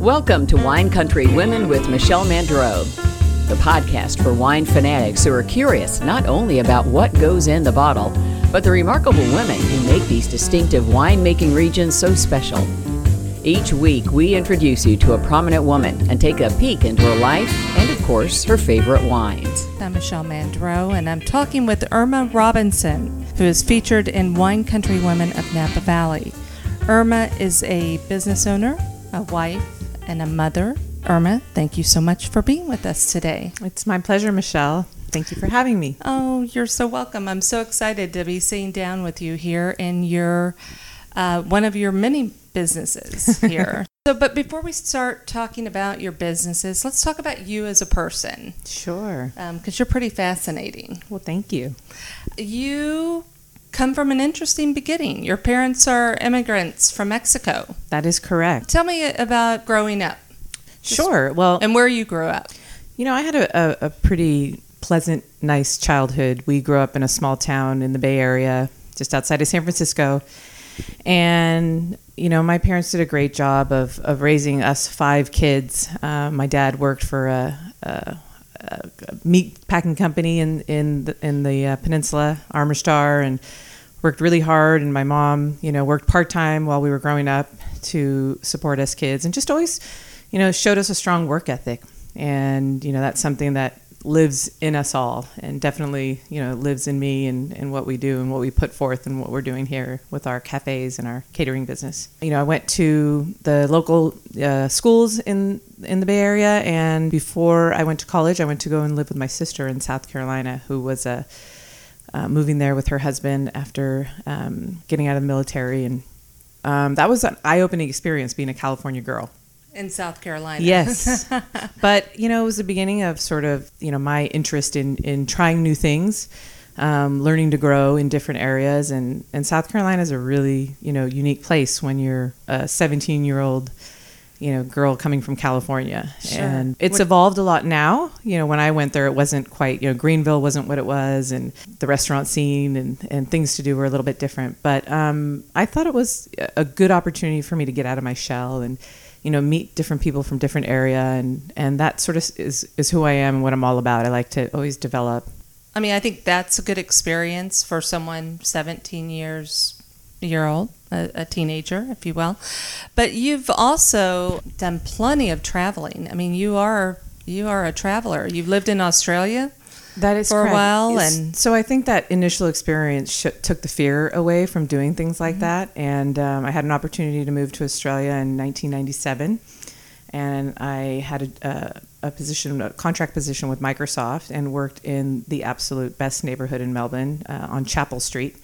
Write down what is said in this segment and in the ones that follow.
Welcome to Wine Country Women with Michelle Mandro, the podcast for wine fanatics who are curious not only about what goes in the bottle, but the remarkable women who make these distinctive winemaking regions so special. Each week, we introduce you to a prominent woman and take a peek into her life and, of course, her favorite wines. I'm Michelle Mandro, and I'm talking with Irma Robinson, who is featured in Wine Country Women of Napa Valley. Irma is a business owner, a wife, and a mother. Irma, thank you so much for being with us today. It's my pleasure, Michelle. Thank you for having me. Oh, you're so welcome. I'm so excited to be sitting down with you here in your uh, one of your many businesses here. so, but before we start talking about your businesses, let's talk about you as a person. Sure. Because um, you're pretty fascinating. Well, thank you. You come from an interesting beginning. Your parents are immigrants from Mexico. That is correct. Tell me about growing up. Sure. Well, and where you grew up. You know, I had a, a, a pretty pleasant, nice childhood. We grew up in a small town in the Bay Area, just outside of San Francisco. And, you know, my parents did a great job of, of raising us five kids. Uh, my dad worked for a, a, a, meat packing company in, in the, in the uh, peninsula, Armour Star, and worked really hard. And my mom, you know, worked part time while we were growing up to support us kids and just always, you know, showed us a strong work ethic. And, you know, that's something that lives in us all and definitely you know lives in me and, and what we do and what we put forth and what we're doing here with our cafes and our catering business you know i went to the local uh, schools in in the bay area and before i went to college i went to go and live with my sister in south carolina who was a uh, moving there with her husband after um, getting out of the military and um, that was an eye-opening experience being a california girl in South Carolina. Yes. but, you know, it was the beginning of sort of, you know, my interest in, in trying new things, um, learning to grow in different areas. And, and South Carolina is a really, you know, unique place when you're a 17 year old, you know, girl coming from California. Sure. And it's what, evolved a lot now. You know, when I went there, it wasn't quite, you know, Greenville wasn't what it was, and the restaurant scene and, and things to do were a little bit different. But um, I thought it was a good opportunity for me to get out of my shell and, you know meet different people from different area and and that sort of is is who I am and what I'm all about. I like to always develop. I mean, I think that's a good experience for someone 17 years year old, a, a, teenager, if you will. But you've also done plenty of traveling. I mean, you are you are a traveler. You've lived in Australia. That is for correct. a while, and so I think that initial experience sh- took the fear away from doing things like mm-hmm. that. And um, I had an opportunity to move to Australia in 1997, and I had a, a, a, position, a contract position with Microsoft, and worked in the absolute best neighborhood in Melbourne uh, on Chapel Street.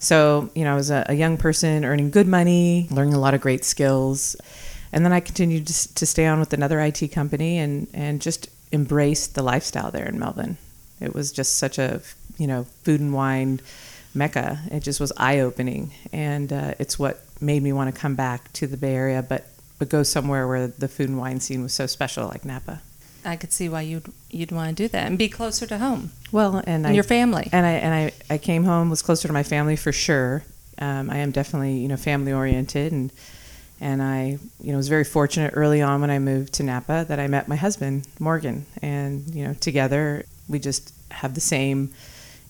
So you know, I was a, a young person earning good money, learning a lot of great skills, and then I continued to, to stay on with another IT company and and just embrace the lifestyle there in Melbourne. It was just such a, you know, food and wine mecca. It just was eye opening, and uh, it's what made me want to come back to the Bay Area, but but go somewhere where the food and wine scene was so special, like Napa. I could see why you'd you'd want to do that and be closer to home. Well, and, and I, your family. And I and I, I came home was closer to my family for sure. Um, I am definitely you know family oriented and and I you know was very fortunate early on when I moved to Napa that I met my husband Morgan and you know together we just have the same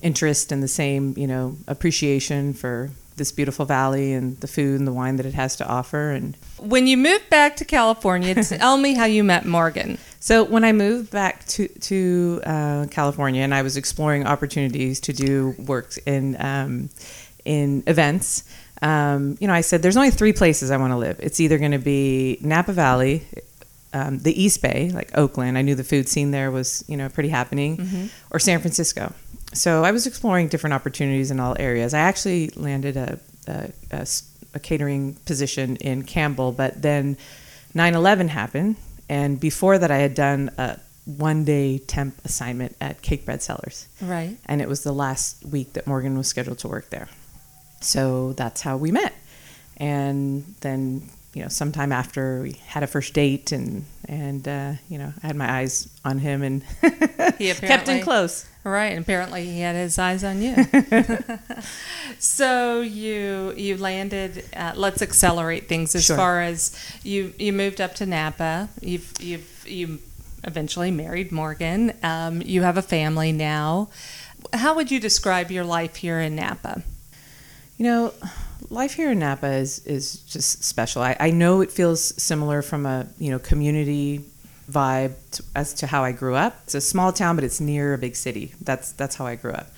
interest and the same, you know, appreciation for this beautiful valley and the food and the wine that it has to offer. And when you moved back to California, tell me how you met Morgan. So when I moved back to to uh, California and I was exploring opportunities to do work in um, in events. Um, you know, I said there's only three places I want to live. It's either going to be Napa Valley, um, the East Bay, like Oakland. I knew the food scene there was, you know, pretty happening, mm-hmm. or San Francisco. So I was exploring different opportunities in all areas. I actually landed a, a, a, a catering position in Campbell, but then 9/11 happened, and before that, I had done a one-day temp assignment at Cakebread Cellars. Right. And it was the last week that Morgan was scheduled to work there. So that's how we met. And then you know, sometime after we had a first date, and and uh, you know, I had my eyes on him and He kept in apparently- close. Right. Apparently, he had his eyes on you. so you you landed. Let's accelerate things as Sure. far as you you moved up to Napa. You've you've you eventually married Morgan. Um, you have a family now. How would you describe your life here in Napa? You know, life here in Napa is is just special. I, I know it feels similar from a you know community vibe to, as to how I grew up. It's a small town, but it's near a big city. That's that's how I grew up.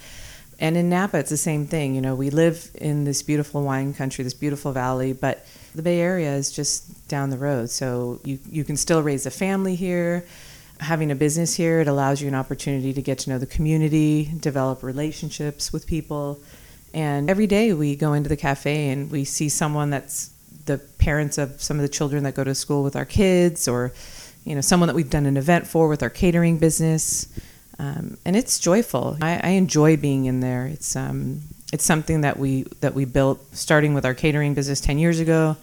And in Napa, it's the same thing. You know, we live in this beautiful wine country, this beautiful valley, but the Bay Area is just down the road. So you you can still raise a family here. Having a business here, it allows you an opportunity to get to know the community, develop relationships with people. And every day we go into the cafe and we see someone that's the parents of some of the children that go to school with our kids, or you know, someone that we've done an event for with our catering business. Um, and it's joyful. I, I enjoy being in there. It's um, it's something that we that we built starting with our catering business ten years ago,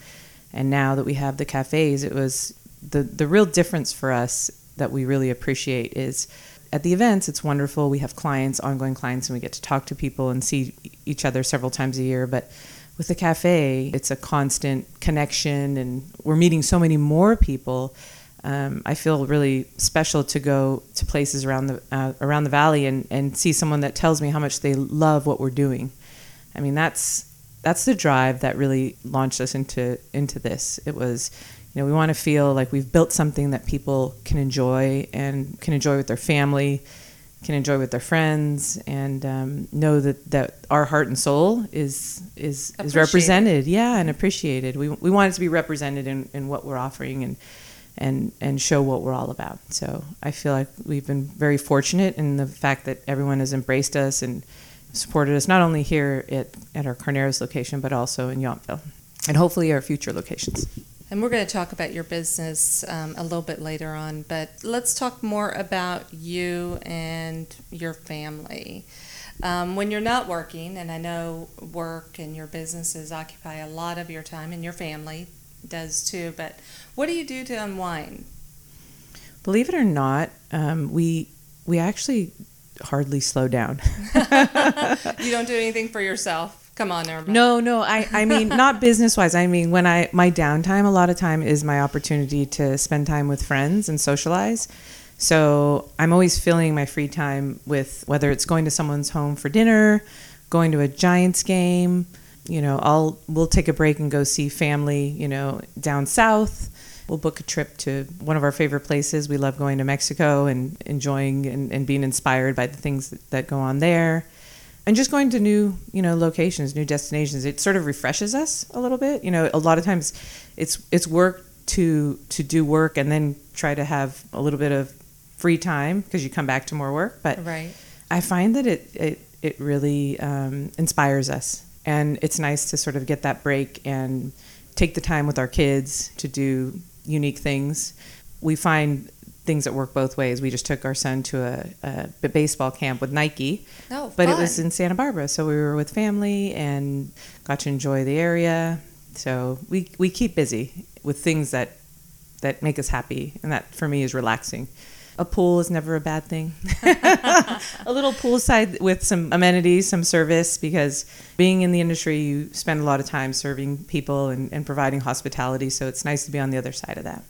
and now that we have the cafes, it was the the real difference for us that we really appreciate is at the events it's wonderful we have clients ongoing clients and we get to talk to people and see each other several times a year but with the cafe it's a constant connection and we're meeting so many more people um, I feel really special to go to places around the uh, around the valley and, and see someone that tells me how much they love what we're doing. I mean that's that's the drive that really launched us into into this. It was, you know, we want to feel like we've built something that people can enjoy and can enjoy with their family, can enjoy with their friends, and um, know that, that our heart and soul is is is represented. Yeah, and appreciated. We we want it to be represented in, in what we're offering and and and show what we're all about. So I feel like we've been very fortunate in the fact that everyone has embraced us and supported us not only here at, at our Carneros location but also in Yountville and hopefully our future locations. And we're going to talk about your business um, a little bit later on, but let's talk more about you and your family. Um, when you're not working, and I know work and your businesses occupy a lot of your time, and your family does too, but what do you do to unwind? Believe it or not, um, we we actually hardly slow down. You don't do anything for yourself. Come on, everybody. No, no. I, I mean, not business wise. I mean, when I, my downtime, a lot of time is my opportunity to spend time with friends and socialize. So I'm always filling my free time with whether it's going to someone's home for dinner, going to a Giants game. You know, I'll, we'll take a break and go see family, you know, down south. We'll book a trip to one of our favorite places. We love going to Mexico and enjoying and, and being inspired by the things that, that go on there and just going to new you know locations new destinations it sort of refreshes us a little bit. You know a lot of times it's it's work to to do work and then try to have a little bit of free time because you come back to more work. But Right. i find that it it, it really um, inspires us. And it's nice to sort of get that break and take the time with our kids to do unique things. We find things that work both ways we just took our son to a, a baseball camp with nike Oh, but it was in Santa Barbara, so we were with family and got to enjoy the area. So we we keep busy with things that that make us happy, and that for me is relaxing. A pool is never a bad thing. a little poolside with some amenities, some service, because being in the industry, you spend a lot of time serving people and, and providing hospitality. So it's nice to be on the other side of that.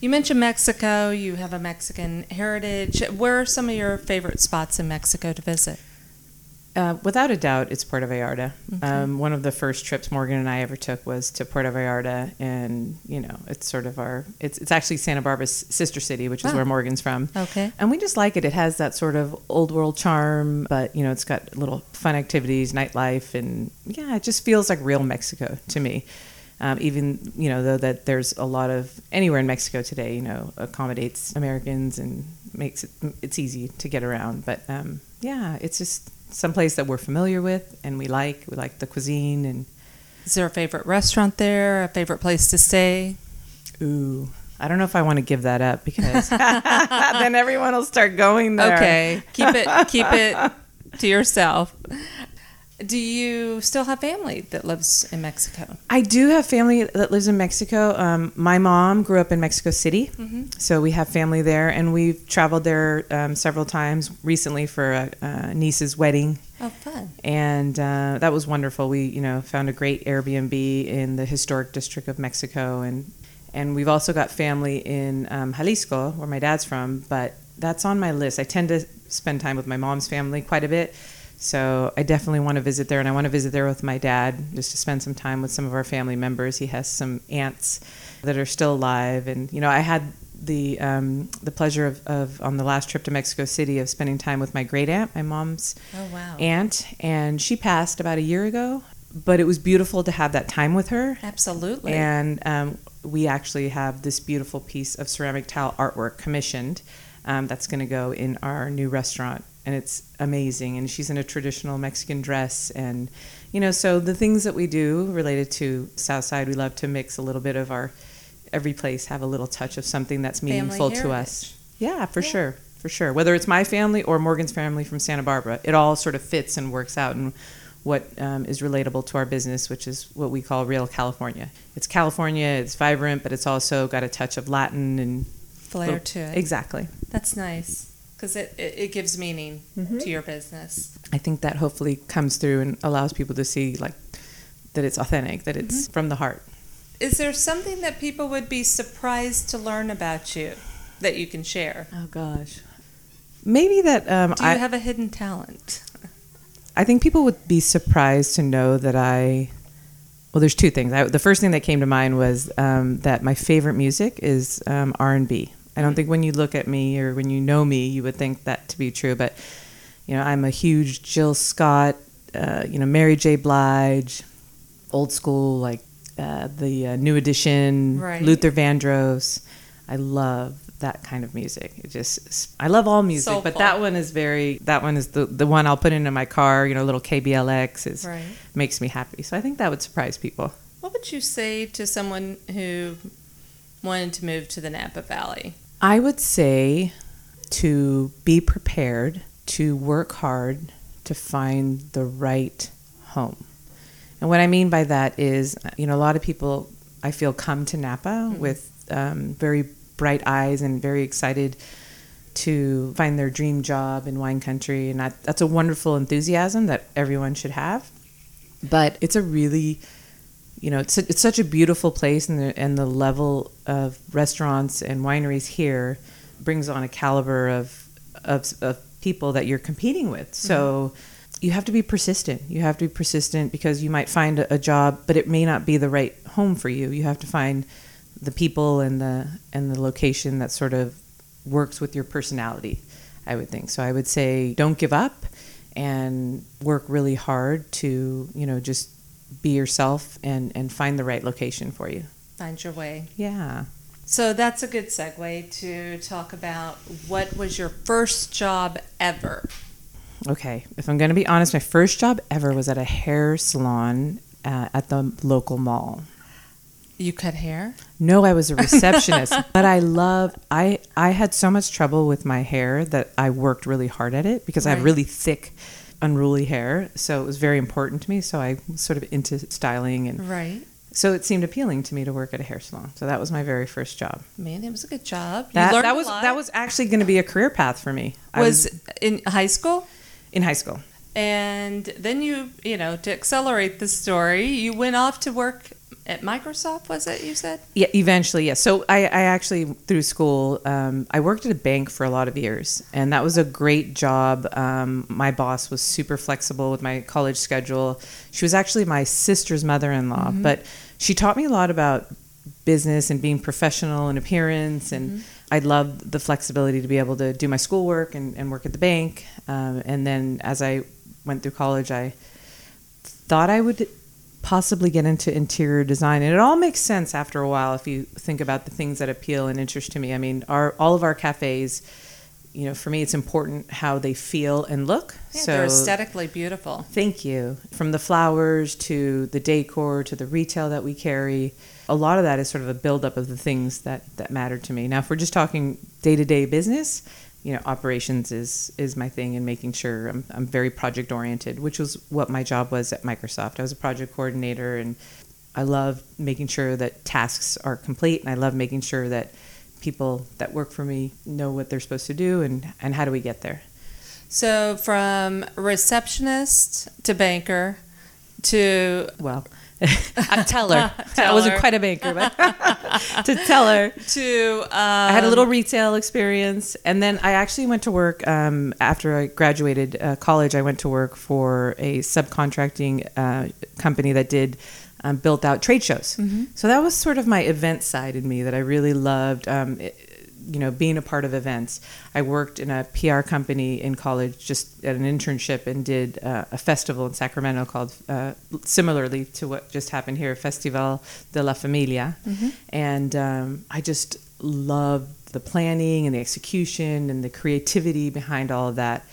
You mentioned Mexico. You have a Mexican heritage. Where are some of your favorite spots in Mexico to visit? Uh, without a doubt, it's Puerto Vallarta. Okay. Um, one of the first trips Morgan and I ever took was to Puerto Vallarta, and you know, it's sort of our it's it's actually Santa Barbara's sister city, which is Ah. where Morgan's from. Okay. And we just like it. It has that sort of old world charm, but you know, it's got little fun activities, nightlife, and yeah, it just feels like real Mexico to me. Um, even you know, though that there's a lot of anywhere in Mexico today, you know, accommodates Americans and makes it it's easy to get around. But um, yeah, it's just someplace that we're familiar with and we like. We like the cuisine and Is there a favorite restaurant there? A favorite place to stay? ooh. I don't know if I want to give that up because then everyone will start going there. Okay, keep it keep it to yourself. Do you still have family that lives in Mexico? I do have family that lives in Mexico. Um, my mom grew up in Mexico City, Mm-hmm. so we have family there, and we've traveled there um, several times recently for a, a niece's wedding, Oh, fun. and uh, that was wonderful. We, you know, found a great Airbnb in the historic district of Mexico, and and we've also got family in um, Jalisco, where my dad's from. But that's on my list. I tend to spend time with my mom's family quite a bit. So I definitely want to visit there, and I want to visit there with my dad just to spend some time with some of our family members. He has some aunts that are still alive, and you know I had the um, the pleasure of, of on the last trip to Mexico City of spending time with my great aunt, my mom's Oh, wow. aunt, and she passed about a year ago. But it was beautiful to have that time with her, Absolutely. and um, we actually have this beautiful piece of ceramic tile artwork commissioned um, that's going to go in our new restaurant. And it's amazing. And she's in a traditional Mexican dress. And, you know, so the things that we do related to Southside, we love to mix a little bit of our, every place have a little touch of something that's meaningful to us. Yeah, for Yeah. sure. For sure. Whether it's my family or Morgan's family from Santa Barbara, it all sort of fits and works out in what um, is relatable to our business, which is what we call real California. It's California, it's vibrant, but it's also got a touch of Latin and Flair to it. Exactly. That's nice because it, it, it gives meaning Mm-hmm. to your business. I think that hopefully comes through and allows people to see like that it's authentic, that Mm-hmm. it's from the heart. Is there something that people would be surprised to learn about you that you can share? Oh gosh. Maybe that um, Do you I, have a hidden talent? I think people would be surprised to know that I. Well, there's two things. I, the first thing that came to mind was um, that my favorite music is um, R and B. I don't think when you look at me or when you know me, you would think that to be true. But you know, I'm a huge Jill Scott, uh, you know, Mary J. Blige, old school like uh, the uh, New Edition, Right. Luther Vandross. I love that kind of music. It just I love all music, but that one is very that one is the the one I'll put into my car. You know, little KBLX is Right. makes me happy. So I think that would surprise people. What would you say to someone who wanted to move to the Napa Valley? I would say to be prepared to work hard to find the right home. And what I mean by that is, you know, a lot of people I feel come to Napa with um, very bright eyes and very excited to find their dream job in wine country, and that, that's a wonderful enthusiasm that everyone should have. But it's a really you know, it's, it's such a beautiful place, and the, and the level of restaurants and wineries here brings on a caliber of, of, of people that you're competing with. So mm-hmm. you have to be persistent. You have to be persistent because you might find a, a job, but it may not be the right home for you. You have to find the people and the and the location that sort of works with your personality. I would think so. I would say don't give up and work really hard to you know just be yourself and and find the right location for you. Find your way. Yeah. So that's a good segue to talk about what was your first job ever? Okay. If I'm going to be honest, my first job ever was at a hair salon uh, at the local mall. You cut hair? No, I was a receptionist, but I love I I had so much trouble with my hair that I worked really hard at it because I have really thick unruly hair, so it was very important to me, so I was sort of into styling and Right. so it seemed appealing to me to work at a hair salon. So that was my very first job. Man, it was a good job. That, that was that was actually going to be a career path for me. I was in high school in high school. and then you you know to accelerate the story you went off to work at microsoft was it you said Yeah, eventually, yes. So I, I actually through school, um, I worked at a bank for a lot of years, and that was a great job. Um, my boss was super flexible with my college schedule. She was actually my sister's mother-in-law, but she taught me a lot about business and being professional and appearance, and I loved the flexibility to be able to do my schoolwork and, and work at the bank. Um, and then as I went through college, I thought I would possibly get into interior design. And it all makes sense after a while if you think about the things that appeal and interest to me. I mean our all of our cafes you know for me it's important how they feel and look. Yeah, so they're aesthetically beautiful. thank you. From the flowers to the decor to the retail that we carry a lot of that is sort of a buildup of the things that that matter to me. Now if we're just talking day-to-day business you know, operations is is my thing, and making sure I'm I'm very project oriented, which was what my job was at Microsoft. I was a project coordinator, and I love making sure that tasks are complete, and I love making sure that people that work for me know what they're supposed to do and and how do we get there. So from receptionist to banker to well. a teller. I wasn't quite a banker, but to teller. To um, I had a little retail experience, and then I actually went to work um, after I graduated uh, college. I went to work for a subcontracting uh, company that did um, built out trade shows. Mm-hmm. So that was sort of my event side in me that I really loved. Um, it, you know, being a part of events. I worked in a PR company in college, just at an internship, and did uh, a festival in Sacramento called, uh, similarly to what just happened here, Festival de la Familia. Mm-hmm. And um, I just loved the planning and the execution and the creativity behind all of that.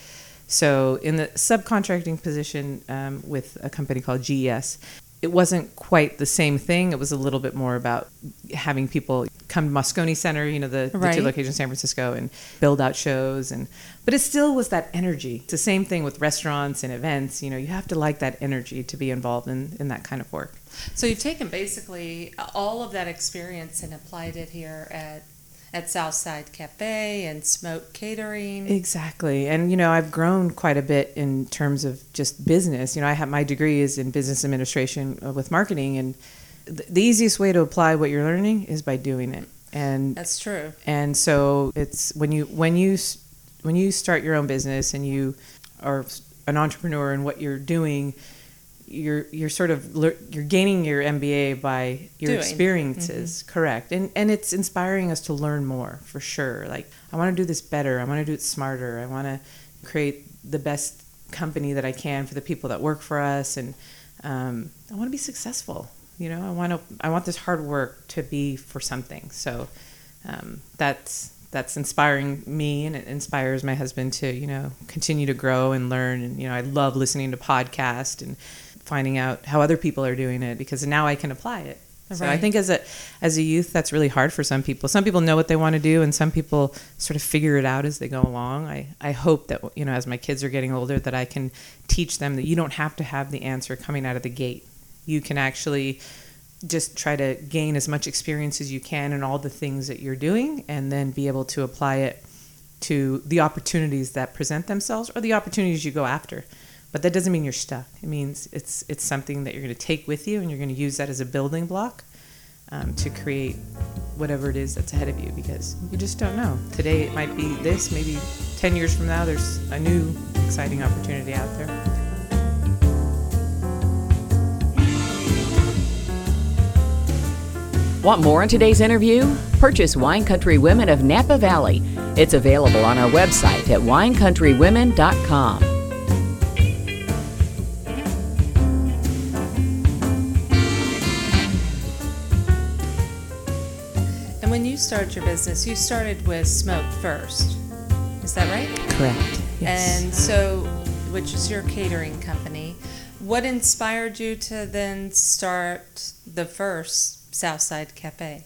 So, in the subcontracting position um, with a company called GES, it wasn't quite the same thing. It was a little bit more about having people come to Moscone Center, you know, the, right. the two locations in San Francisco, and build out shows. And but it still was that energy. It's the same thing with restaurants and events. You know, you have to like that energy to be involved in in that kind of work. So you've taken basically all of that experience and applied it here at at Southside Cafe and Smoke Catering. Exactly. And, you know, I've grown quite a bit in terms of just business. You know, I have my degree is in business administration uh, with marketing, and the easiest way to apply what you're learning is by doing it. And that's true. And so it's when you, when you, when you start your own business and you are an entrepreneur and what you're doing, you're you're sort of you're gaining your MBA by your Doing. experiences, mm-hmm. correct? And and it's inspiring us to learn more for sure. Like I want to do this better. I want to do it smarter. I want to create the best company that I can for the people that work for us, and um, I want to be successful. You know, I want to I want this hard work to be for something. So um, that's that's inspiring me and it inspires my husband to you know continue to grow and learn and you know i love listening to podcasts and finding out how other people are doing it because now I can apply it. So I think as a as a youth, that's really hard for some people. Some people know what they want to do, and some people sort of figure it out as they go along. I, I hope that you know, as my kids are getting older, that I can teach them that you don't have to have the answer coming out of the gate. You can actually just try to gain as much experience as you can in all the things that you're doing, and then be able to apply it to the opportunities that present themselves or the opportunities you go after. But that doesn't mean you're stuck. It means it's it's something that you're going to take with you, and you're going to use that as a building block um, to create whatever it is that's ahead of you. Because you just don't know. Today it might be this. Maybe ten years from now, there's a new exciting opportunity out there. Want more on today's interview? Purchase Wine Country Women of Napa Valley. It's available on our website at winecountrywomen.com. And when you started your business, you started with Smoke first. Is that right? Correct. Yes. And so, which is your catering company. What inspired you to then start the first Southside Cafe?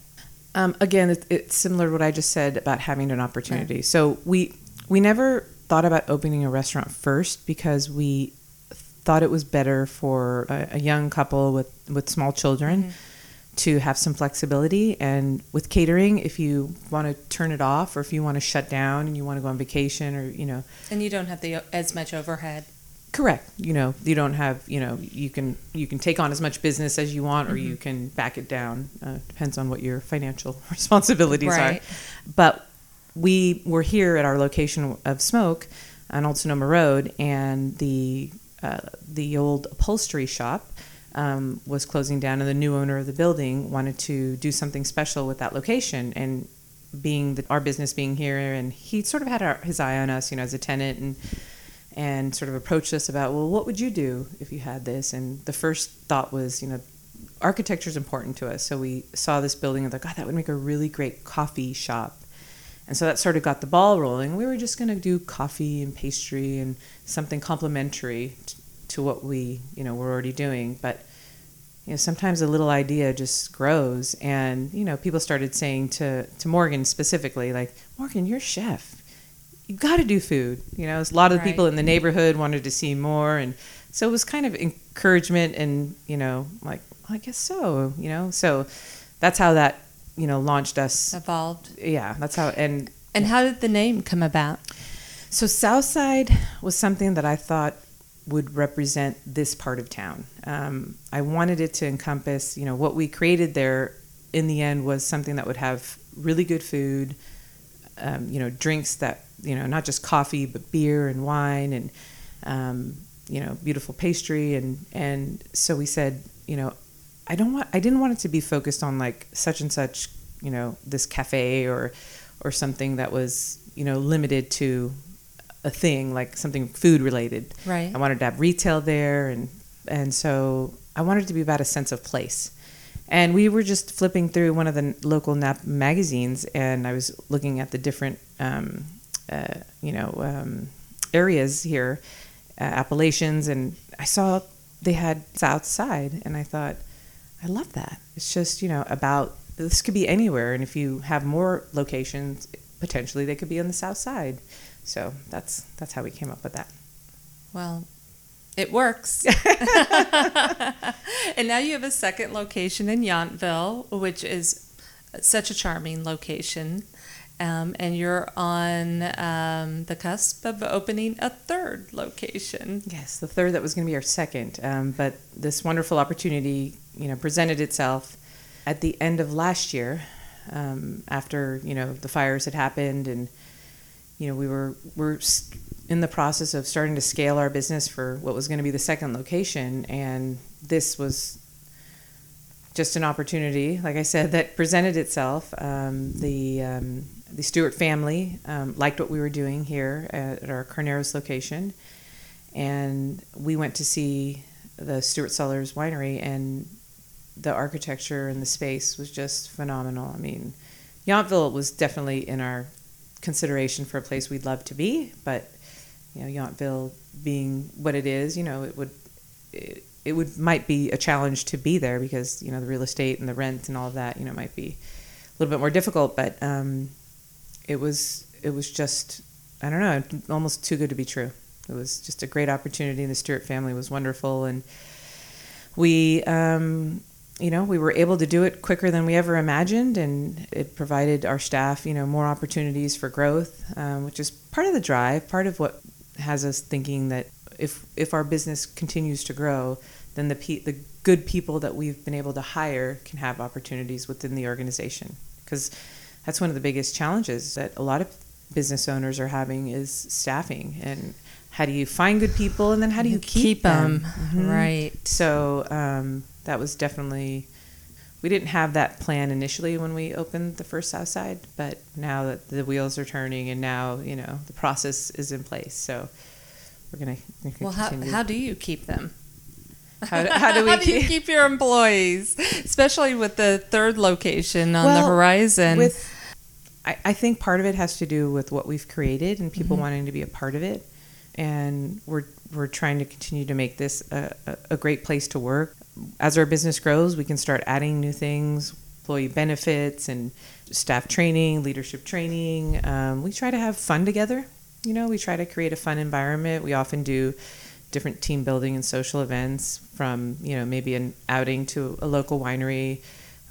Um, again, it, it's similar to what I just said about having an opportunity. Right. So we we never thought about opening a restaurant first because we thought it was better for a, a young couple with with small children. Mm-hmm to have some flexibility. And with catering, if you want to turn it off or if you want to shut down and you want to go on vacation or, you know. And you don't have the as much overhead. Correct. You know, you don't have, you know, you can you can take on as much business as you want or mm-hmm. you can back it down. Uh, depends on what your financial responsibilities right. are. But we were here at our location of Smoke on Old Sonoma Road and the uh, the old upholstery shop um, was closing down, and the new owner of the building wanted to do something special with that location. And being the, our business being here, and he sort of had our, his eye on us, you know, as a tenant, and and sort of approached us about, well, what would you do if you had this? And the first thought was, you know, architecture is important to us. So we saw this building and thought, God, that would make a really great coffee shop. And so that sort of got the ball rolling. We were just going to do coffee and pastry and something complementary to what we you know we're already doing but you know sometimes a little idea just grows and you know people started saying to to Morgan specifically like Morgan you're chef you got to do food. You know, a lot of the Right. people in the neighborhood wanted to see more, and so it was kind of encouragement, and you know, like I guess so. You know, so that's how that you know launched us. Evolved. Yeah, that's how and And how did the name come about? so Southside was something that I thought would represent this part of town. Um, I wanted it to encompass, you know, what we created there. In the end, was something that would have really good food, um, you know, drinks that you know, not just coffee but beer and wine and um, you know, beautiful pastry and and so we said, you know, I don't want, I didn't want it to be focused on like such and such, you know, this cafe or or something that was you know limited to a thing like something food related. Right. I wanted to have retail there, and and so I wanted it to be about a sense of place. And we were just flipping through one of the local NAP magazines, and I was looking at the different, um, uh, you know, um, areas here, uh, appellations, and I saw they had South Side, and I thought, I love that. It's just you know about this could be anywhere, and if you have more locations, potentially they could be on the South Side. So that's that's how we came up with that. Well, it works. and now you have a second location in Yountville, which is such a charming location. Um, and you're on um, the cusp of opening a third location. Yes, the third that was going to be our second, um, but this wonderful opportunity, you know, presented itself at the end of last year, um, after you know the fires had happened, and you know we were we're in the process of starting to scale our business for what was going to be the second location, and this was just an opportunity, like I said, that presented itself. Um, the um, the Stewart family um, liked what we were doing here at, at our Carneros location, and we went to see the Stewart Cellars Winery, and the architecture and the space was just phenomenal. I mean, Yountville was definitely in our consideration for a place we'd love to be, but you know, Yountville being what it is, you know, it would it, it would might be a challenge to be there because you know the real estate and the rent and all of that, you know, might be a little bit more difficult. But um, it was it was just I don't know, almost too good to be true. It was just a great opportunity, and the Stewart family was wonderful, and we. Um, you know, we were able to do it quicker than we ever imagined, and it provided our staff, you know, more opportunities for growth, um, which is part of the drive, part of what has us thinking that if if our business continues to grow, then the pe- the good people that we've been able to hire can have opportunities within the organization, because that's one of the biggest challenges that a lot of business owners are having is staffing and how do you find good people and then how do you keep, them, Mhm. Right. so um, that was definitely we didn't have that plan initially when we opened the first south side but now that the wheels are turning and now you know the process is in place so we're gonna, we're gonna Well, how, how do you keep them? How do- how do we you keep- keep your employees, especially with the third location on the horizon? with I, I think part of it has to do with what we've created and people Mhm. wanting to be a part of it. And we're we're trying to continue to make this a, a, a great place to work. As our business grows we can start adding new things employee benefits and staff training leadership training. Um, we try to have fun together. You know we try to create a fun environment. We often do different team building and social events from you know maybe an outing to a local winery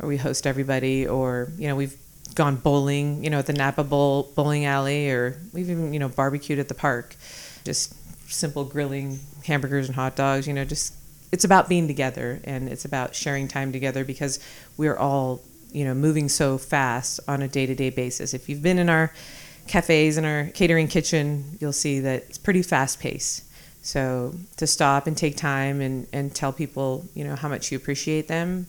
or we host everybody or you know we've gone bowling you know at the napa bowl bowling alley or we've even you know barbecued at the park. Just simple grilling hamburgers and hot dogs you know just it's about being together and it's about sharing time together because we're all you know moving so fast on a day-to-day basis. If you've been in our cafes and our catering kitchen you'll see that it's pretty fast paced so to stop and take time and, and tell people you know how much you appreciate them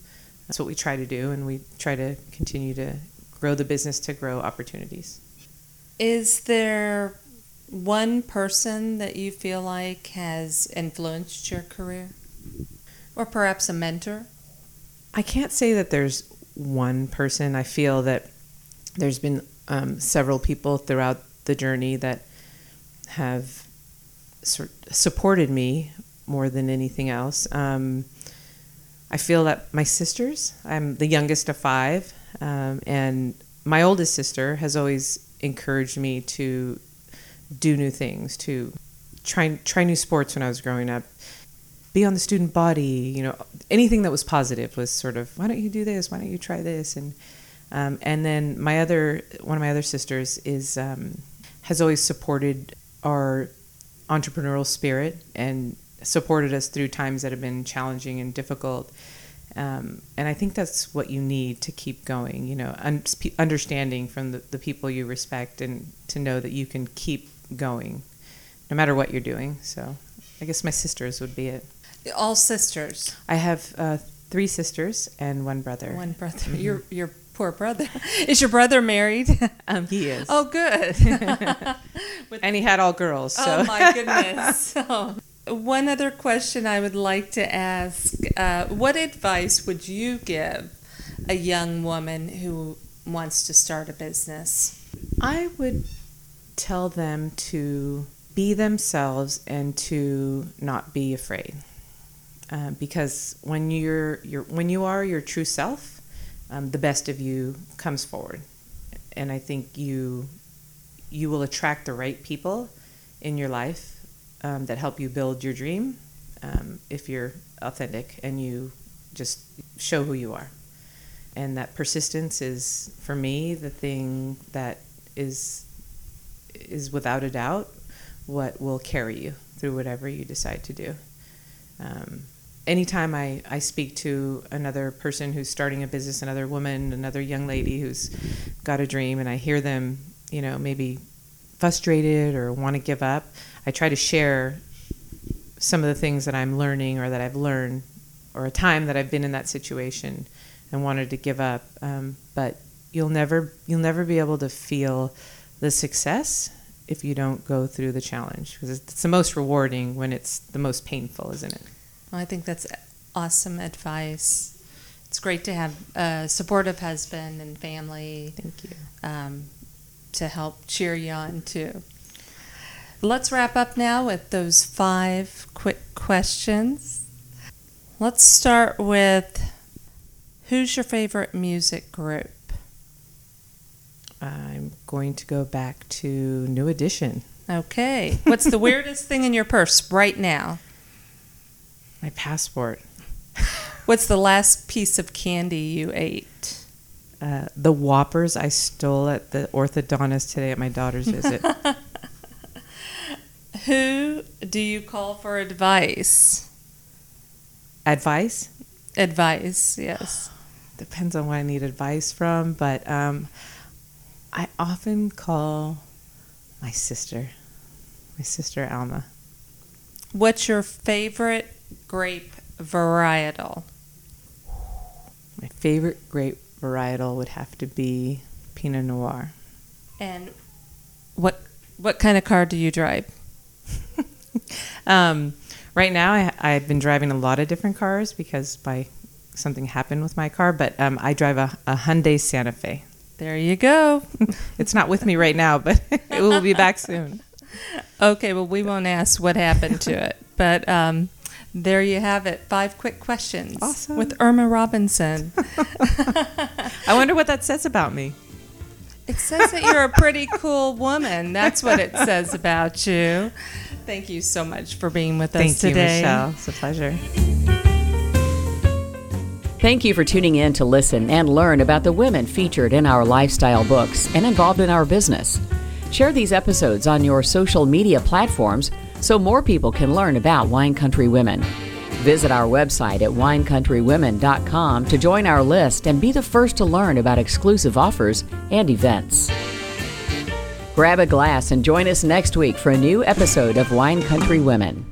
that's what we try to do and we try to continue to grow the business to grow opportunities Is there one person that you feel like has influenced your career? Or perhaps a mentor? I can't say that there's one person. I feel that there's been um, several people throughout the journey that have supported me more than anything else. Um, I feel that my sisters, I'm the youngest of five, um, and my oldest sister has always encouraged me to do new things, to try try new sports when I was growing up, be on the student body. You know, anything that was positive was sort of why don't you do this? Why don't you try this? And um, and then my other one of my other sisters is um, has always supported our entrepreneurial spirit and supported us through times that have been challenging and difficult. Um, and I think that's what you need to keep going, you know, un- understanding from the, the people you respect and to know that you can keep going no matter what you're doing. So I guess my sisters would be it. All sisters. I have uh, three sisters and one brother. One brother. Mm-hmm. Your, your poor brother. Is your brother married? Um, he is. Oh, good. and he had all girls. So. Oh, my goodness. Oh. One other question I would like to ask uh, What advice would you give a young woman who wants to start a business? I would tell them to be themselves and to not be afraid. Uh, because when you're, you're when you are your true self, um, the best of you comes forward, and I think you you will attract the right people in your life um, that help you build your dream um, if you're authentic and you just show who you are. And that persistence is, for me, the thing that is is without a doubt what will carry you through whatever you decide to do. Um, anytime I, I speak to another person who's starting a business, another woman, another young lady who's got a dream, and I hear them, you know, maybe frustrated or want to give up, I try to share some of the things that I'm learning or that I've learned, or a time that I've been in that situation and wanted to give up. Um, but you'll never you'll never be able to feel the success if you don't go through the challenge because it's the most rewarding when it's the most painful, isn't it? I think that's awesome advice. It's great to have a supportive husband and family. Thank you. Um, to help cheer you on too. Let's wrap up now with those five quick questions. Let's start with who's your favorite music group? I'm going to go back to New Edition. Okay. What's the weirdest thing in your purse right now? My passport. What's the last piece of candy you ate? Uh, the Whoppers I stole at the orthodontist today at my daughter's visit. Who do you call for advice? Advice? Advice, yes. Depends on what I need advice from, but um, I often call my sister, my sister Alma. What's your favorite grape varietal? My favorite grape varietal would have to be Pinot Noir. And what what kind of car do you drive? um, right now, I, I've been driving a lot of different cars because by something happened with my car, but um, I drive a, a Hyundai Santa Fe. There you go. it's not with me right now, but it will be back soon. Okay, well, we won't ask what happened to it, but um, there you have it. Five quick questions awesome. with Irma Robinson. I wonder what that says about me. It says that you're a pretty cool woman. That's what it says about you. Thank you so much for being with Thank us today. Thank you, Michelle. It's a pleasure. Thank you for tuning in to listen and learn about the women featured in our lifestyle books and involved in our business. Share these episodes on your social media platforms so more people can learn about Wine Country Women. Visit our website at winecountrywomen.com to join our list and be the first to learn about exclusive offers and events. Grab a glass and join us next week for a new episode of Wine Country Women.